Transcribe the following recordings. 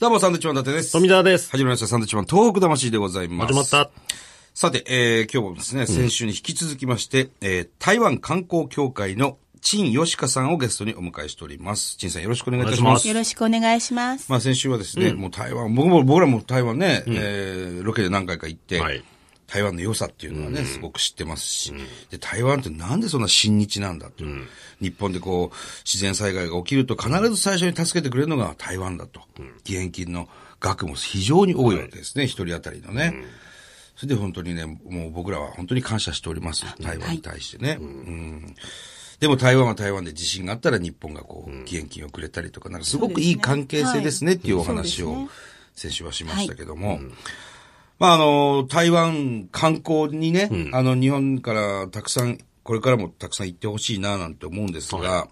どうも、サンドウィッチマン伊達です。富澤です。始まりました、サンドウィッチマン東北魂でございます。始まった。さて、えー、今日もですね、先週に引き続きまして、えー、台湾観光協会の陳吉香さんをゲストにお迎えしております。陳さんよろしくお願いいたします。よろしくお願いします。まあ先週はですね、もう台湾、僕も、僕らも台湾ね、えー、ロケで何回か行って、はい台湾の良さっていうのはね、すごく知ってますし、で、台湾ってなんでそんな親日なんだっていう、日本でこう、自然災害が起きると必ず最初に助けてくれるのが台湾だと。義援金の額も非常に多いわけですね、一、人当たりのね。それで本当にね、もう僕らは本当に感謝しております。台湾に対してね。うん。でも台湾は台湾で地震があったら日本がこう、義援金をくれたりとか、なんかすごくいい関係性ですねっていうお話を先週はしましたけども、まあ、あの、台湾観光にね、あの、日本からたくさん、これからもたくさん行ってほしいな、なんて思うんですが、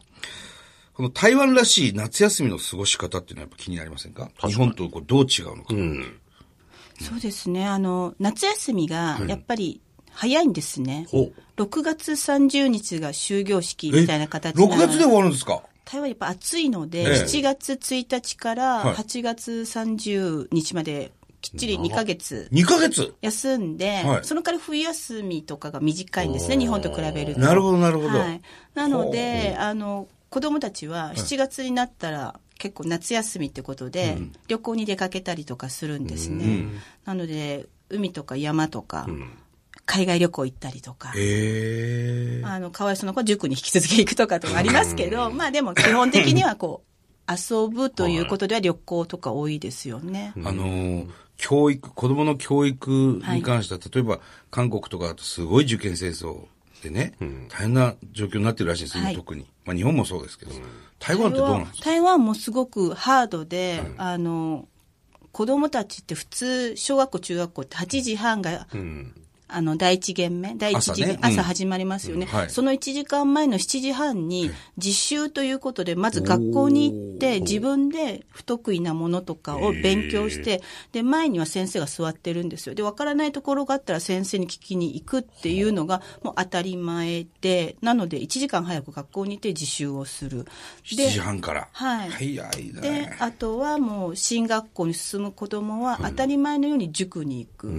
この台湾らしい夏休みの過ごし方っていうのはやっぱ気になりませんか？日本とこうどう違うのか。そうですね。あの、夏休みがやっぱり早いんですね。ほ6月30日が終業式えみたいな形6月で終わるんですか？台湾やっぱ暑いので、ええ。7月1日からはい。8月30日まできっちり2ヶ月 ?2 ヶ月？休んで、はい。そのから冬休みとかが短いんですね、日本と比べると。なるほど、なるほど。はい、なので、あの、子供たちは7月になったら、結構夏休みってことで、旅行に出かけたりとかするんですね。なので、海とか山とか、海外旅行行ったりとか、へえ。あの、かわいそうな子は塾に引き続き行くとかとかありますけど、まあでも基本的にはこう、遊ぶということでは旅行とか多いですよね。あのー教育、子供の教育に関しては、例えば韓国とかだとすごい受験戦争でね、大変な状況になってるらしいんです、今はい。特に。まあ日本もそうですけど、台湾ってどうなんですか？台湾もすごくハードで、あの、子供たちって普通、小学校、中学校って8時半が、あの、第一限目、第一次元、朝ね。うん。朝始まりますよね、うん。はい。その1時間前の7時半に、実習ということで、まず学校に行って、自分で不得意なものとかを勉強して、で、前には先生が座ってるんですよ。で、わからないところがあったら先生に聞きに行くっていうのが、もう当たり前で、なので、1時間早く学校に行って実習をする。で ?7 時半から。はい早いでね。、あとはもう進学校に進む子供は当たり前のように塾に行く。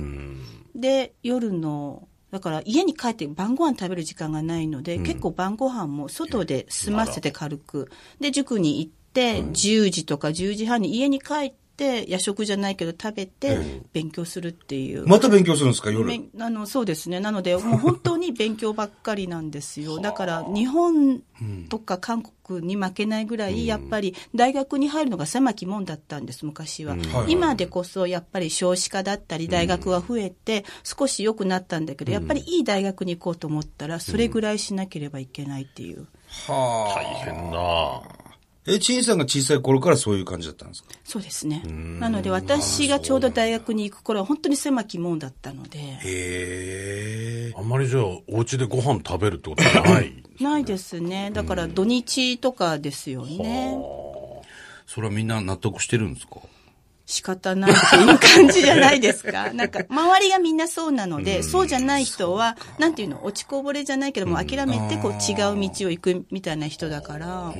で、夜の、だから家に帰って晩ご飯食べる時間がないので、結構晩ご飯も外で済ませて軽く。で、塾に行って、10時とか10時半に家に帰って、夜食じゃないけど食べて、勉強するっていう。また勉強するんですか、夜。勉あのそうですね。なので、もう本当に勉強ばっかりなんですよ。だから、日本とか韓国に負けないぐらい、やっぱり大学に入るのが狭き門だったんです、昔は。はい今でこそ、やっぱり少子化だったり、大学が増えて、少し良くなったんだけど、やっぱりいい大学に行こうと思ったら、それぐらいしなければいけないっていう。は大変だ。え、陳さんが小さい頃からそういう感じだったんですか？そうですね。なので、私がちょうど大学に行く頃は、本当に狭き門だったので。へえ。あんまりじゃあ、お家でご飯食べるってことはない？ないですね。だから土日とかですよね。それはみんな納得してるんですか？仕方ないっていう感じじゃないですか。なんか、周りがみんなそうなので、そうじゃない人は、なんていうの、落ちこぼれじゃないけども、諦めて、こう、違う道を行くみたいな人だから、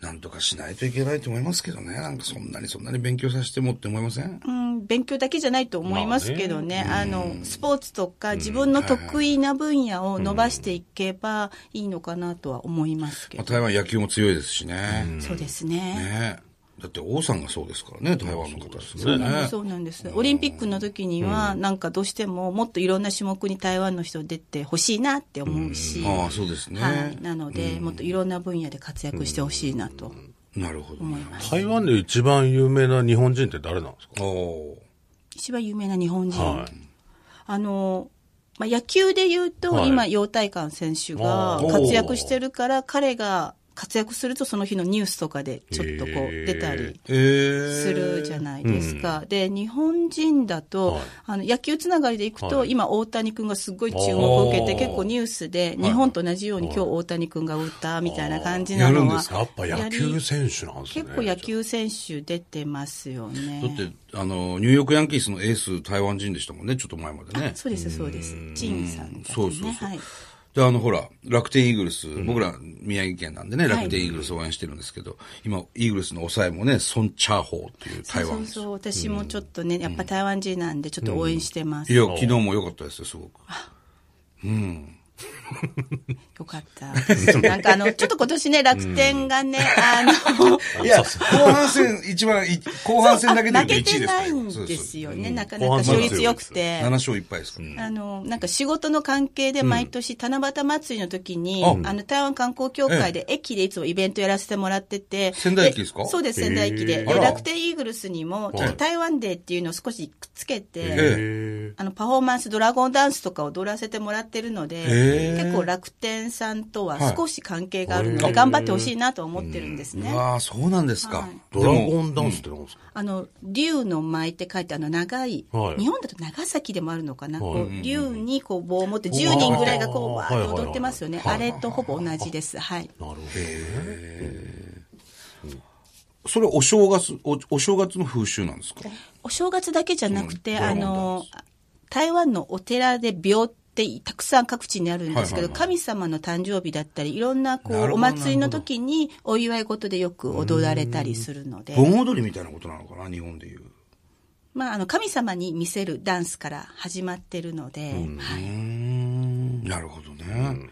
なんとかしないといけないと思いますけどね。なんかそんなにそんなに勉強させてもって思いません？うん、勉強だけじゃないと思いますけどね、あの、スポーツとか自分の得意な分野を伸ばしていけばいいのかなとは思いますけまあ、ど。台湾野球も強いですしね。そうですね。ねだって王さんがそうですからね、台湾の方ですね。そうなんです、そうなんです。オリンピックの時には、なんかどうしてももっといろんな種目に台湾の人出てほしいなって思うし、ああ、そうですね。はい。なので、もっといろんな分野で活躍してほしいなとなるほど。思います。台湾で一番有名な日本人って誰なんですか？一番有名な日本人。はいあの、まあ、野球で言うと、はい今、陽大館選手が活躍してるから、彼が活躍するとその日のニュースとかでちょっとこう出たりえー、するじゃないですか。で、日本人だと、はいあの、野球つながりでいくと、はい今、大谷君がすごい注目を受けて、結構ニュースで、日本と同じように、今日大谷君が打ったみたいな感じなのはやるんです、やっぱ野球選手なんですね。結構野球選手出てますよね。だって、あの、ニューヨークヤンキースのエース台湾人でしたもんね、ちょっと前までね。そうです、そうです。陳さん、ね。そうそうそうはい。で、あの、ほら、楽天イーグルス、僕ら宮城県なんでね、楽天イーグルス応援してるんですけど、今、イーグルスの抑えもね、ソン・チャーホーっていう台湾。ですそうそう、私もちょっとね、やっぱ台湾人なんでちょっと応援してます。いや、昨日も良かったですよ、すごく。よかった。なんかあの、ちょっと今年ね、楽天がね、あの、いや、後半戦、一番い、後半戦だけで負言うと1位ですからけてないんですよね。なかなか勝率良くて7。勝1敗ですから。あの、なんか仕事の関係で毎年七夕祭りの時に、うんあの、台湾観光協会で駅でいつもイベントやらせてもらってて。仙台駅ですか？そうです、仙台駅で。で楽天イーグルスにも、ちょっと台湾デーっていうのを少しくっつけて、えあの、パフォーマンスドラゴンダンスとか踊らせてもらってるので、結構楽天さんとははい。少し関係があるので、はい頑張ってほしいなと思ってるんですね。うわあそうなんですか。はい。ドラゴンダンスって何ですか？あの、竜の舞って書いてあの長い、はい。日本だと長崎でもあるのかな、はい。こう竜にこう棒を持って10人ぐらいがこうわはいーって踊ってますよね。あれとほぼ同じです。はい。なるほど。それお正月お、お正月の風習なんですか？お正月だけじゃなくて、うん。あの、台湾のお寺で廟ってたくさん各地にあるんですけど、はいはいはい神様の誕生日だったり、いろんなこうお祭りの時にお祝い事でよく踊られたりするので、盆踊りみたいなことなのかな日本でいう。まあ、あの、神様に見せるダンスから始まってるので、はい。んなるほどね。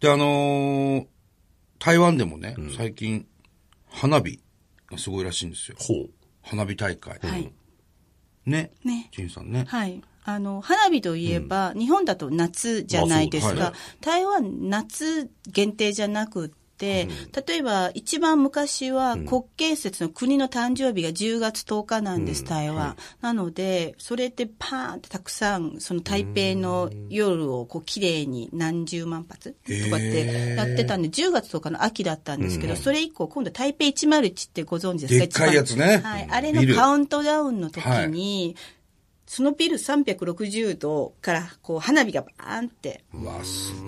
で、あのー台湾でもね、最近、花火がすごいらしいんですよ。ほう。花火大会。はい。ね。ね。ジンさんね。はい。あの、花火といえば、日本だと夏じゃないですが、あそうはい。台湾夏限定じゃなくって、例えば一番昔は国慶節の国の誕生日が10月10日なんです、台湾。なので、それでパーンってたくさん、その台北の夜をこう綺麗に何十万発とかってやってたんで、10月10日の秋だったんですけど、それ以降、今度台北101ってご存知ですか？でっかいやつね。はい。あれのカウントダウンの時に、そのビル360度からこう花火がバーンって。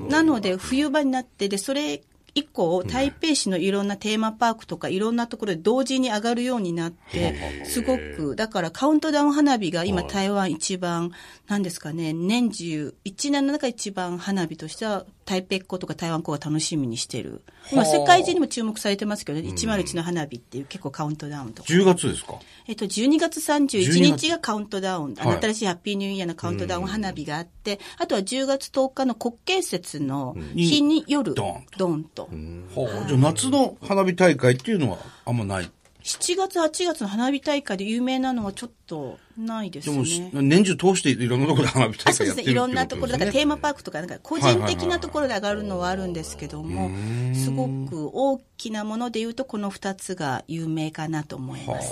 なので冬場になって、で、それ以降、台北市のいろんなテーマパークとかいろんなところで同時に上がるようになって、すごく、だからカウントダウン花火が今台湾一番、なんですかね、年中、一年の中一番花火としては台北っ子とか台湾っ子が楽しみにしてる。今世界中にも注目されてますけどね、101の花火っていう結構カウントダウンとか。10月ですか？えっと、12月31 12日がカウントダウン、新しいハッピーニューイヤーのカウントダウン花火があって、あとは10月10日の国慶節の日に夜、ドンドンと。ほうじゃあ夏の花火大会っていうのはあんまない。7月、8月の花火大会で有名なのはちょっとないですでも、ね。年中通していろんなところで花火あ大そうですね。い会やってるっていうろんなところ、だからテーマパーク。クとか、なんか個人的なところで上がるのはあるんですけども、すごく大きなもので言うと、この2つが有名かなと思います。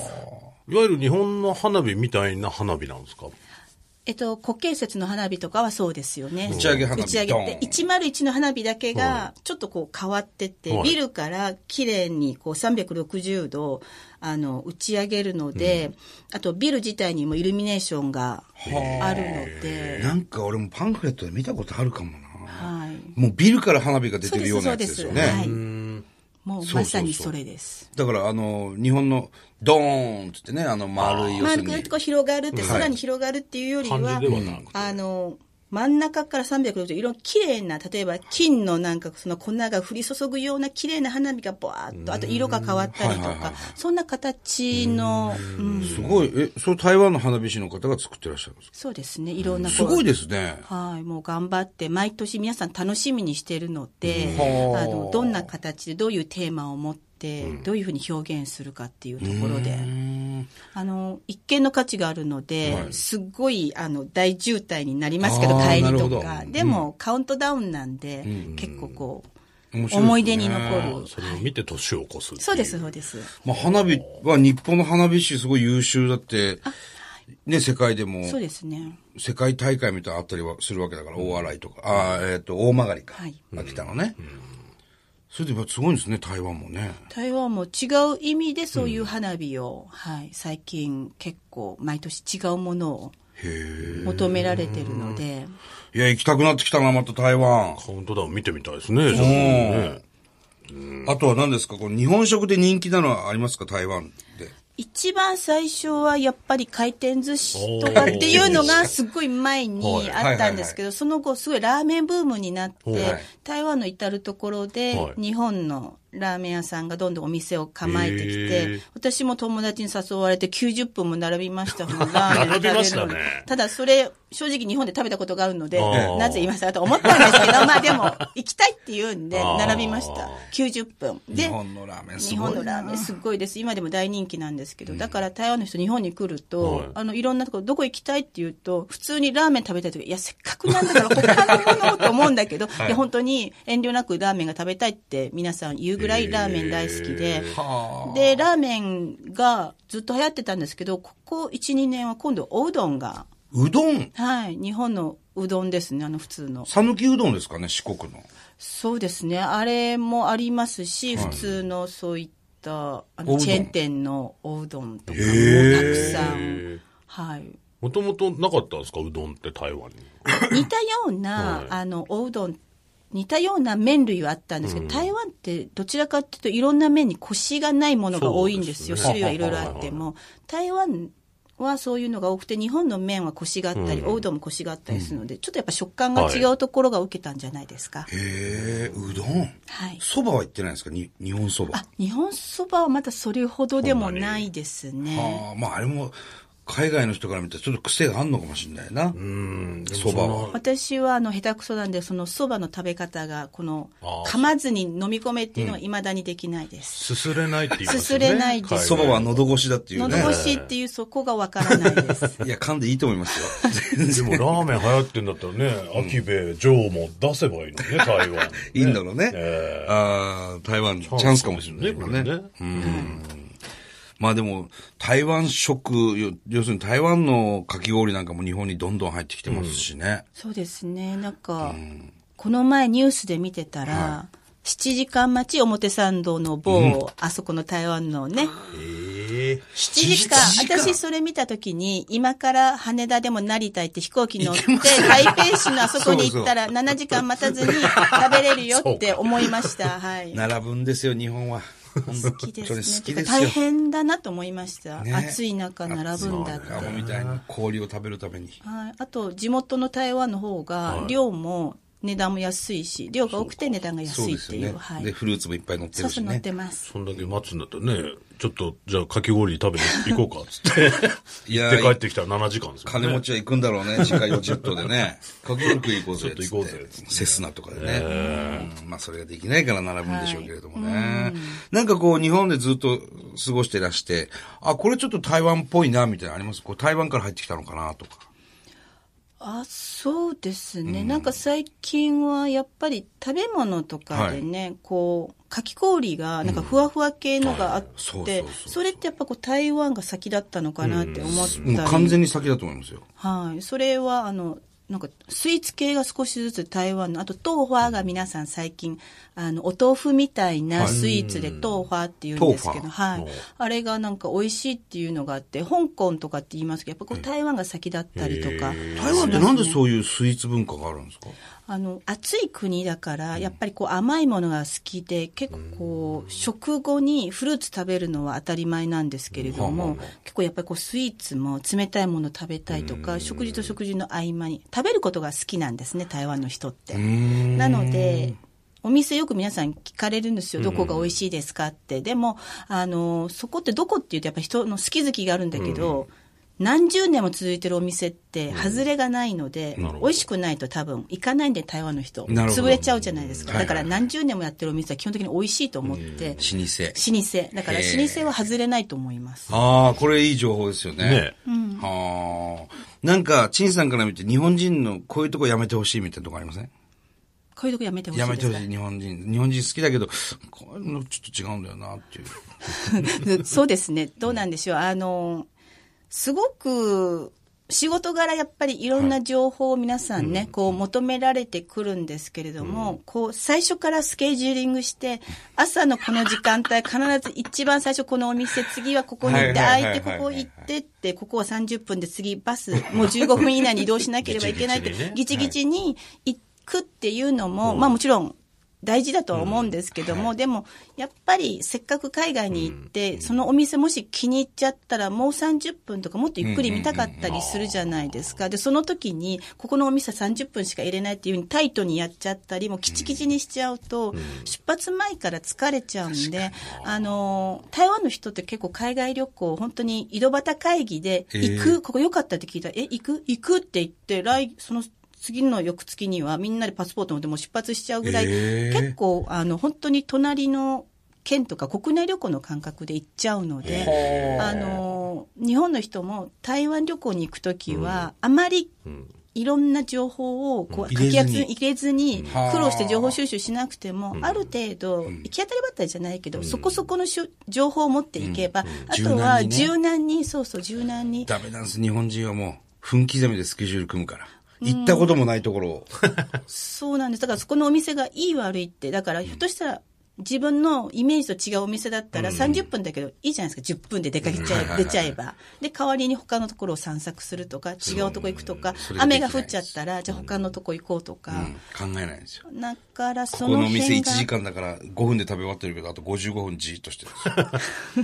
いわゆる日本の花火みたいな花火なんですか？えっと、国慶節の花火とかはそうですよね。打ち上げ花火打ち上げって、101の花火だけが、ちょっとこう変わってて、はいビルから綺麗にこう360度、あの、打ち上げるので、あとビル自体にもイルミネーションがあるので、なんか俺もパンフレットで見たことあるかもな。はい。もうビルから花火が出てるようなやつですよね。はい。もうまさにそれです。だからあの、日本のドーンってってね、あの丸い丸くこう広がるって、はい空に広がるっていうよりは、はあの、真ん中から360度、色綺麗な、例えば金のなんかその粉が降り注ぐような綺麗な花火がボワーっと、あと色が変わったりとかはいはいはいはい、そんな形の、うん。すごい、え、それ台湾の花火師の方が作ってらっしゃるんですか？そうですね、いろんなこうすごいですね。はい、もう頑張って、毎年皆さん楽しみにしてるので、はああの、どんな形でどういうテーマを持って、どういうふうに表現するかっていうところで、あの、一見の価値があるので、はい。すっごい、あの、大渋滞になりますけど、帰りとか。でも、カウントダウンなんで、結構こう、ね。思い出に残る。それを見て年を越すっていそうです、そうです。まあ、花火は日本の花火師すごい優秀だって、ね、世界でも、そうですね。世界大会みたいなのあったりはするわけだから、大洗とか、ああ、えっ、と、大曲か。はい。秋田のね。それでやっぱすごいんですね、台湾もね。台湾も違う意味でそういう花火を、はい、最近結構毎年違うものをへえ。求められてるので、いや、行きたくなってきたな、また台湾。カウントダウン見てみたいですね、ちょっとね。あとは何ですかこの日本食で人気なのはありますか台湾で？一番最初はやっぱり回転寿司とかっていうのがすっごい前にあったんですけど、その後すごいラーメンブームになって、はい。台湾の至るところではい。日本のラーメン屋さんがどんどんお店を構えてきへてー、私も友達に誘われて90分も並びました。そのラーメン並びましたね。食べるのにただそれ、正直日本で食べたことがあるのでなぜ今更と思ったんですけど、まあでも行きたいって言うんで並びました。90分。で日本のラーメンす日ごいな。本のラーメンすっごいです。今でも大人気なんですけど、だから台湾の人日本に来ると、はい。あの、いろんなところ、どこ行きたいって言うと、普通にラーメン食べたいとき、いや、せっかくなんだから他のものをと思うんだけど、い、や、本当に遠慮なくラーメンが食べたいって皆さん言うぐらいラーメン大好きで、はあで、ラーメンがずっと流行ってたんですけど、ここ1、2年は今度おうどんが、うどん？はい、日本のうどんですね、あの普通の。讃岐うどんですかね、四国の。そうですね。あれもありますし、普通のそういったあのチェーン店のおうどんとかもたくさん。はい。もともとなかったんですかうどんって台湾に。似たような、はいあの、おうどん、似たような麺類はあったんですけど、台湾ってどちらかっていうといろんな麺にコシがないものが多いんですよ。すね種類はいろいろあっても。台湾はそういうのが多くて、日本の麺はコシがあったり、おうどんもコシがあったりするので、ちょっとやっぱ食感が違うところが受けたんじゃないですか。へえ、うどん？はい。そばは行ってないんですか？に日本そば。あ、日本そばはまたそれほどでもないですね。ああ、まああれも、海外の人から見たらちょっと癖があるのかもしれないな。うん。そばは。私はあの下手くそなんで、そのそばの食べ方が、この噛まずに飲み込めっていうのは未だにできないです。すすれないって言います。すすれないですそばは喉越しだっていうね。喉越しっていうそこがわからないです。いや、噛んでいいと思いますよ。全で然。もラーメン流行ってんだったらね、秋兵衛、ジョーも出せばいいのね、台湾、ね。いいんだろうね。ええああ、台湾チャンスかもしれないね。これね。まあでも、台湾食、よ要するに台湾のかき氷なんかも日本にどんどん入ってきてますしね。そうですね。なんか、この前ニュースで見てたら、7時間待ち表参道の某、あそこの台湾のね、ええ7時間。7時間私それ見たときに、今から羽田でも成田行って飛行機乗って、台北市のあそこに行ったら7時間待たずに食べれるよって思いました。はい。並ぶんですよ、日本は。好きですね。すよ。大変だなと思いました。ね暑い中並ぶんだって。アホみたいに氷を食べるために。はい。あと、地元の台湾の方が、量も値段も安いし、量が多くて値段が安いっていう。ですよね。はいで、。フルーツもいっぱい乗ってそうそう乗っるしね。てます。そんだけ待つんだったらね、ちょっと、じゃあ、かき氷食べに行こうか、つって。いやで、帰ってきたら7時間ですよね。金持ちは行くんだろうね、自家用ジェットでね。かき氷食い行こうぜ。ちょっと行こうぜセスナとかでね。うんまあそれができないから並ぶんでしょうけれどもね。なんかこう日本でずっと過ごしてらして、あ、これちょっと台湾っぽいな、みたいなのあります？こう台湾から入ってきたのかな、とか。あ、そうですね。なんか最近はやっぱり食べ物とかでね、こう、かき氷がなんかふわふわ系のがあってそれってやっぱこう台湾が先だったのかなって思ったり。もう完全に先だと思いますよ。はい。それは、あの、なんか、スイーツ系が少しずつ台湾の、あと、豆花が皆さん最近、あの、お豆腐みたいなスイーツで豆花って言うんですけど、豆はい。あれがなんか美味しいっていうのがあって、香港とかって言いますけど、やっぱこう台湾が先だったりとか。台湾ってなんでそういうスイーツ文化があるんですか？あの、暑い国だから、やっぱりこう甘いものが好きで、結構こう、食後にフルーツ食べるのは当たり前なんですけれども、結構やっぱりこうスイーツも冷たいもの食べたいとか、食事と食事の合間に、食べることが好きなんですね、台湾の人って。なので、お店よく皆さん聞かれるんですよ。どこが美味しいですかって。でも、あの、そこってどこって言うとやっぱ人の好き好きがあるんだけど、何十年も続いてるお店って、外れがないので、美味しくないと多分行かないんで、台湾の人。潰れちゃうじゃないですか。だから何十年もやってるお店は基本的に美味しいと思って、老舗。老舗。だから老舗は外れないと思います。ああ、これいい情報ですよね。ねはあ。なんか、陳さんから見て日本人のこういうとこやめてほしいみたいなとこありません？こういうとこやめてほしいやめてほしい、日本人。日本人好きだけど、こういうのちょっと違うんだよな、っていう。そうですね。どうなんでしょう。あの、すごく、仕事柄やっぱりいろんな情報を皆さんね、こう求められてくるんですけれども、こう最初からスケジューリングして、朝のこの時間帯必ず一番最初このお店、次はここに行って、はいはい空はいはいい。てここ行ってって、ここは30分で次バス、もう15分以内に移動しなければいけないって、ギチギチにね。ギチギチに行くっていうのも、まあもちろん大事だとは思うんですけども、でも、やっぱりせっかく海外に行って、そのお店もし気に入っちゃったら、もう30分とかもっとゆっくり見たかったりするじゃないですか。で、その時に、ここのお店30分しか入れないっていうふうにタイトにやっちゃったり、もうキチキチにしちゃうと、出発前から疲れちゃうんで、あの、台湾の人って結構海外旅行、本当に井戸端会議で、行く、ここ良かったって聞いたら、え、行く？行くって言って、来、その、次の翌月にはみんなでパスポート持ってもう出発しちゃうぐらい、へー。結構、あの、本当に隣の県とか国内旅行の感覚で行っちゃうので、あの、日本の人も台湾旅行に行くときは、あまりいろんな情報をこう、うん。かき集め入れずにはあ苦労して情報収集しなくても、ある程度、行き当たりばったりじゃないけど、そこそこのしゅ情報を持っていけば、あとは柔軟にね。柔軟に、そうそう、柔軟に。ダメなんです、日本人はもう、分刻みでスケジュール組むから。行ったこともないところ。そうなんです。だからそこのお店がいい悪いって、だからひょっとしたら、自分のイメージと違うお店だったら30分だけどいいじゃないですか。10分で出かけちゃえ、出ちゃえば。で、代わりに他のところを散策するとか、違うとこ行くとか雨が降っちゃったら、じゃあ他のとこ行こうとか。うん考えないんですよ。だからそこのお店1の辺が。時間だから5分で食べ終わってるけど、あと55分じーっとして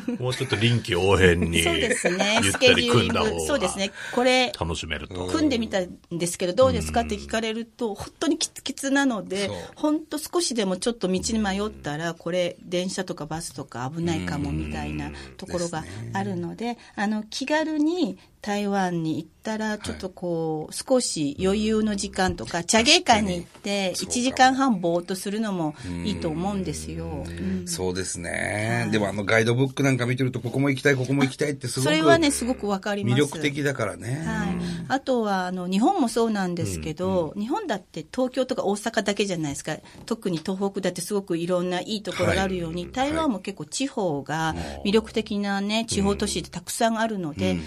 る。もうちょっと臨機応変に。そうですね。スケジューリング。そうですね。これ、楽しめると。組んでみたんですけど、どうですかって聞かれると、本当にキツキツなので本当少しでもちょっと道に迷ったら、これ、電車とかバスとか危ないかもみたいなところがあるので、あの、気軽に台湾に行ったら、ちょっとこう、少し余裕の時間とか、茶芸会に行って、そうか1時間半ぼーっとするのもいいと思うんですよ。うん。そうですね。でもあのガイドブックなんか見てると、ここも行きたい、ここも行きたいってすごく。それはね、すごくわかります。魅力的だからね。はい、あとはあの日本もそうなんですけど、日本だって東京とか大阪だけじゃないですか。特に東北だってすごくいろんないいところがあるように、はい。台湾も結構地方が魅力的な、ね、地方都市ってたくさんあるので、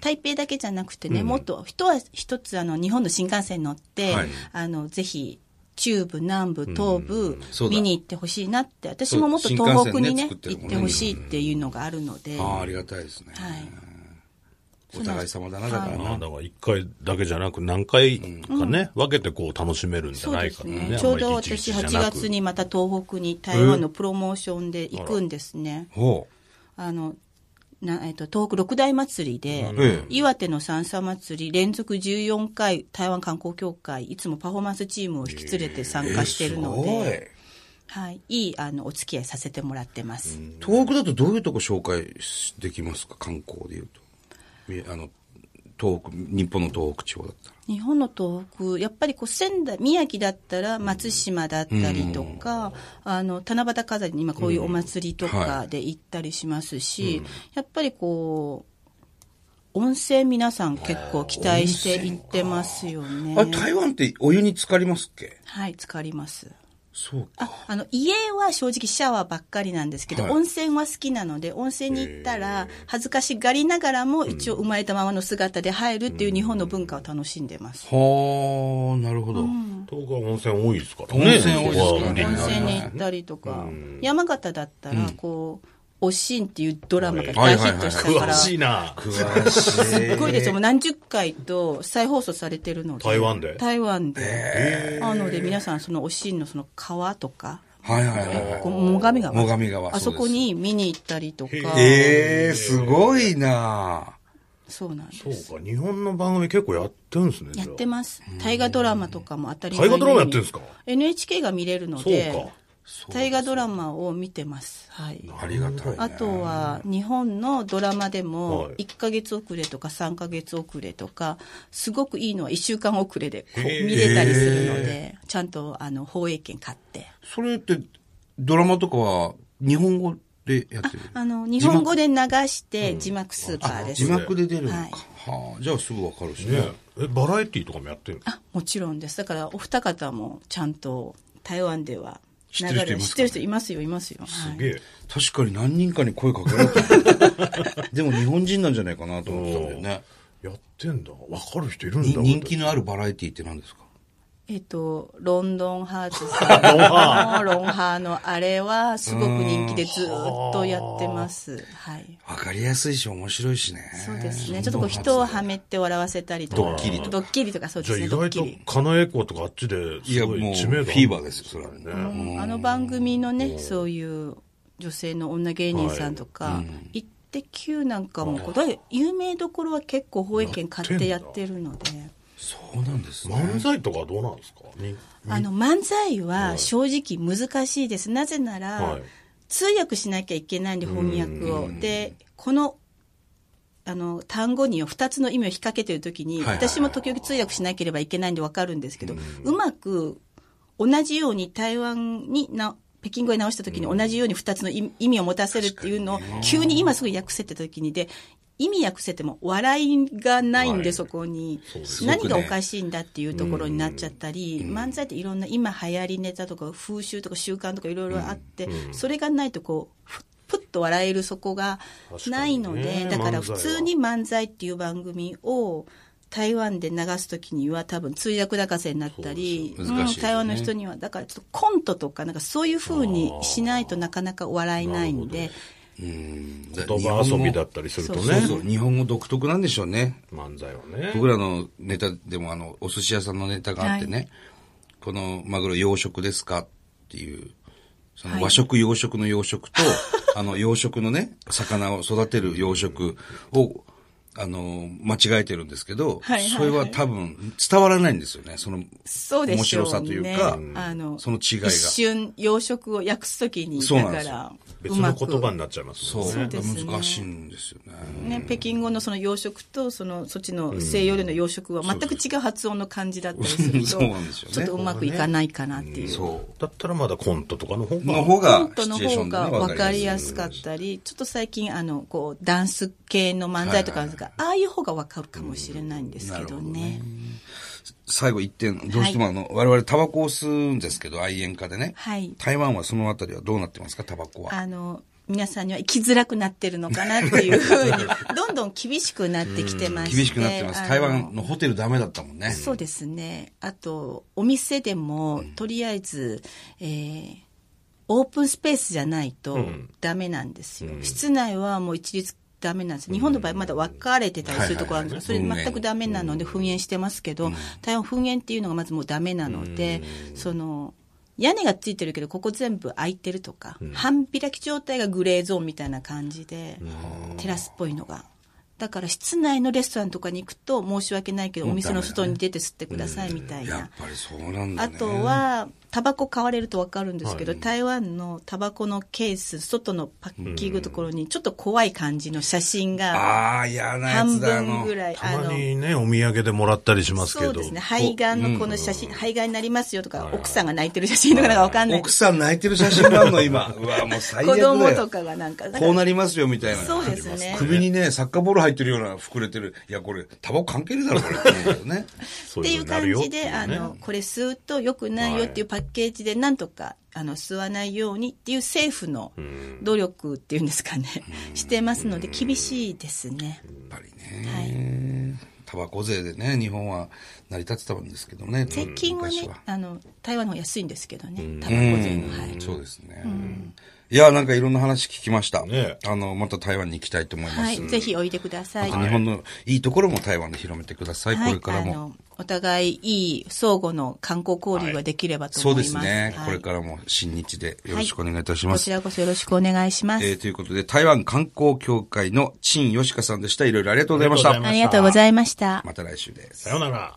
台北だけじゃなくてね、もっと人は一つあの日本の新幹線に乗って、はい。あのぜひ中部、南部、東部、そうだ。見に行ってほしいなって、私ももっと東北にね、ね行ってほしいっていうのがあるので、ああ、ありがたいですね。はい、お互い様だな、だからな。まあ、だから一回だけじゃなく何回かね、分けてこう楽しめるんじゃないかってね。ちょうど私8ちじゃなく。月にまた東北に台湾のプロモーションで行くんですね。ほあの、なえっと、東北六大祭りで、ええ。岩手の三叉祭り連続14回台湾観光協会いつもパフォーマンスチームを引き連れて参加してるので、はい、いいあのお付き合いさせてもらってます。東北だとどういうとこ紹介できますか？観光で言うと。みあの、東北、日本の東北地方だった。ら。日本の東北、やっぱりこう仙台、宮城だったら松島だったりとか、あの、七夕飾りに今こういうお祭りとかで行ったりしますし、やっぱりこう、温泉皆さん結構期待して行ってますよね。あれ、台湾ってお湯に浸かりますっけ？はい、浸かります。そうか。あ、あの、家は正直シャワーばっかりなんですけど、はい。温泉は好きなので、温泉に行ったら、恥ずかしがりながらも、一応生まれたままの姿で入るっていう日本の文化を楽しんでます。はあ、なるほど。東北は温泉多いですからね。温泉多いですからね。温泉に行ったりとか、山形だったら、こう、おしんっていうドラマが大ヒットしたから、詳すしいな。詳しい。ごいですよ。もう何十回と再放送されてるので。台湾で？台湾で。なので皆さん、そのおしんのその川とか、はいはいはい。こう最上川。最上川あそこに見に行ったりとか。ええすごいなそうなんです。そうか、日本の番組結構やってるんですね。やってます。大河ドラマとかも当たり大河ドラマやってるんですか？NHK が見れるのそうでか、。大河ドラマを見てます。はい。ありがたい、ね。あとは日本のドラマでもはい。1ヶ月遅れとか3ヶ月遅れとかすごくいいのは1週間遅れでこう見れたりするのでちゃんとあの放映権買って。それって、ドラマとかは日本語でやってる？あの日本語で流して字幕？スーパーです、字幕で出るのか。はい。はあ、じゃあすぐわかるしね。ね。え、バラエティーとかもやってるの？あもちろんです。だからお二方もちゃんと台湾では知ってる人いますか知ってる人いますよいますよ、はいすげえ。確かに何人かに声かけられた。でも日本人なんじゃないかなと思ってたんだよね。やってんだ。わかる人いるんだ。に人気のあるバラエティって何ですか？えっと、ロンドンハーツさん のロンハーのあれはすごく人気でずっとやってます。はい。わかりやすいし面白いしね。そうですね。ちょっとこう人をはめて笑わせたりとか。ドッキリとかドッキリとかそうじゃあ意ですね。ドッ外とキリ。、カナエコとかあっちで、いや、もう、い知名度フィーバーですよ、それは。ね。うんあの番組のね、そういう女性の女芸人さんとか、イッテ Q なんかもこう、だい有名どころは結構放映権買ってやってるので。そうなんですね。漫才とかはどうなんですか？にあの、漫才は正直難しいです。なぜなら、はい。通訳しなきゃいけないんで、翻訳を。で、この、あの、単語に2つの意味を引っ掛けてるときに、はい。はい私も時々通訳しなければいけないんでわかるんですけど、うまく同じように台湾にな、北京語に直したときに同じように2つの意意味を持たせるっていうのを、急に今すぐ訳せってときにで、意味訳せても笑いがないんで、はい。そこに。何がおかしいんだっていうところになっちゃったり、漫才っていろんな今流行りネタとか風習とか習慣とかいろいろあって、それがないとこう、ふふっと笑えるそこがないので、だから普通に漫才っていう番組を台湾で流すときには多分通訳高せになったり、台湾の人には、だからちょっとコントとかなんかそういう風にしないとなかなか笑えないんで、うん。言葉遊びだったりするとね。そうそう、日本語独特なんでしょうね。漫才はね。僕らのネタでもあの、お寿司屋さんのネタがあってね、はいこのマグロ養殖ですかっていう、そはいの和食養殖の養殖と、あの養殖のね、魚を育てる養殖を、あの、間違えてるんですけど、はいはいはいそれは多分伝わらないんですよね、そのそうですよね。面白さというか、あの、その違いが一瞬、養殖を訳すときに、だから、別の言葉になっちゃいますそう、もんね。ですね難しいんですよね。ね、北京語のその養殖と、その、そっちの西洋料理の養殖は全く違う発音の感じだったりすると、そうなんですよねちょっとうまくいかないかなっていう。そう。だったらまだコントとかの方が。の方が、コントの方シチュエーションでねが分かりやすかったり、ちょっと最近、あの、こう、ダンス系の漫才とかあるんですが、ああいう方が分かるかもしれないんですけどね。最後一点、どうしてもあの、我々タバコを吸うんですけど、愛煙家でね。はい台湾はそのあたりはどうなってますか、タバコは。あの、皆さんには生きづらくなってるのかなっていうふうに、どんどん厳しくなってきてまして。厳しくなってます。台湾のホテルダメだったもんね。そうですね。あと、お店でも、とりあえず、えーオープンスペースじゃないとダメなんですよ。室内はもう一律ダメなんです。日本の場合まだ分かれてたりするところあるんですけど、それ全くダメなので噴煙してますけど、台湾噴煙っていうのがまずもうダメなので、その、屋根がついてるけど、ここ全部開いてるとか、半開き状態がグレーゾーンみたいな感じで、テラスっぽいのが。だから室内のレストランとかに行くと申し訳ないけど、お店の外に出て吸ってくださいみたいなやっ。ぱりそうなんだね。あとは、タバコ買われると分かるんですけど、台湾のタバコのケース、外のパッキングところに、ちょっと怖い感じの写真が、半。分ぐらい、たまにね、お土産でもらったりしますけど。そうですね、肺がんのこの写真、肺がんになりますよとか、奥さんが泣いてる写真とかなんか分かんない奥さん泣いてる写真があるの、今。うわ、もう最悪子だよ。供とかがなんか、こうなりますよ、みたいな。そうですね首にね、サッカーボール入ってるような膨れてる。いや、これ、タバコ関係ねえだろ、これ。って思うけどね。そ っていう感じで、あの、これ吸うと良くないよっていうパッケージで、なんとか、あの、吸わないようにっていう政府の努力っていうんですかね、してますので、厳しいですね。やっぱりね。タバコ税でね、日本は成り立ってたんですけどね。税金はね昔、あの、台湾の方が安いんですけどね、タうバコ税の。んはい。そうですね。いや、なんかいろんな話聞きました。ねあの、また台湾に行きたいと思います。はい、ぜひおいでください。日本のいいところも台湾で広めてください。はいこれからも。お互いいい相互の観光交流ができればとそう思います。ですね、はいこれからも新日でよろしくお願いいたします。こちらこそよろしくお願いします。えーということで、台湾観光協会の陳吉香さんでした。いろいろありがとうございました。ありがとうございまありがとうございました。また来週です。さようなら。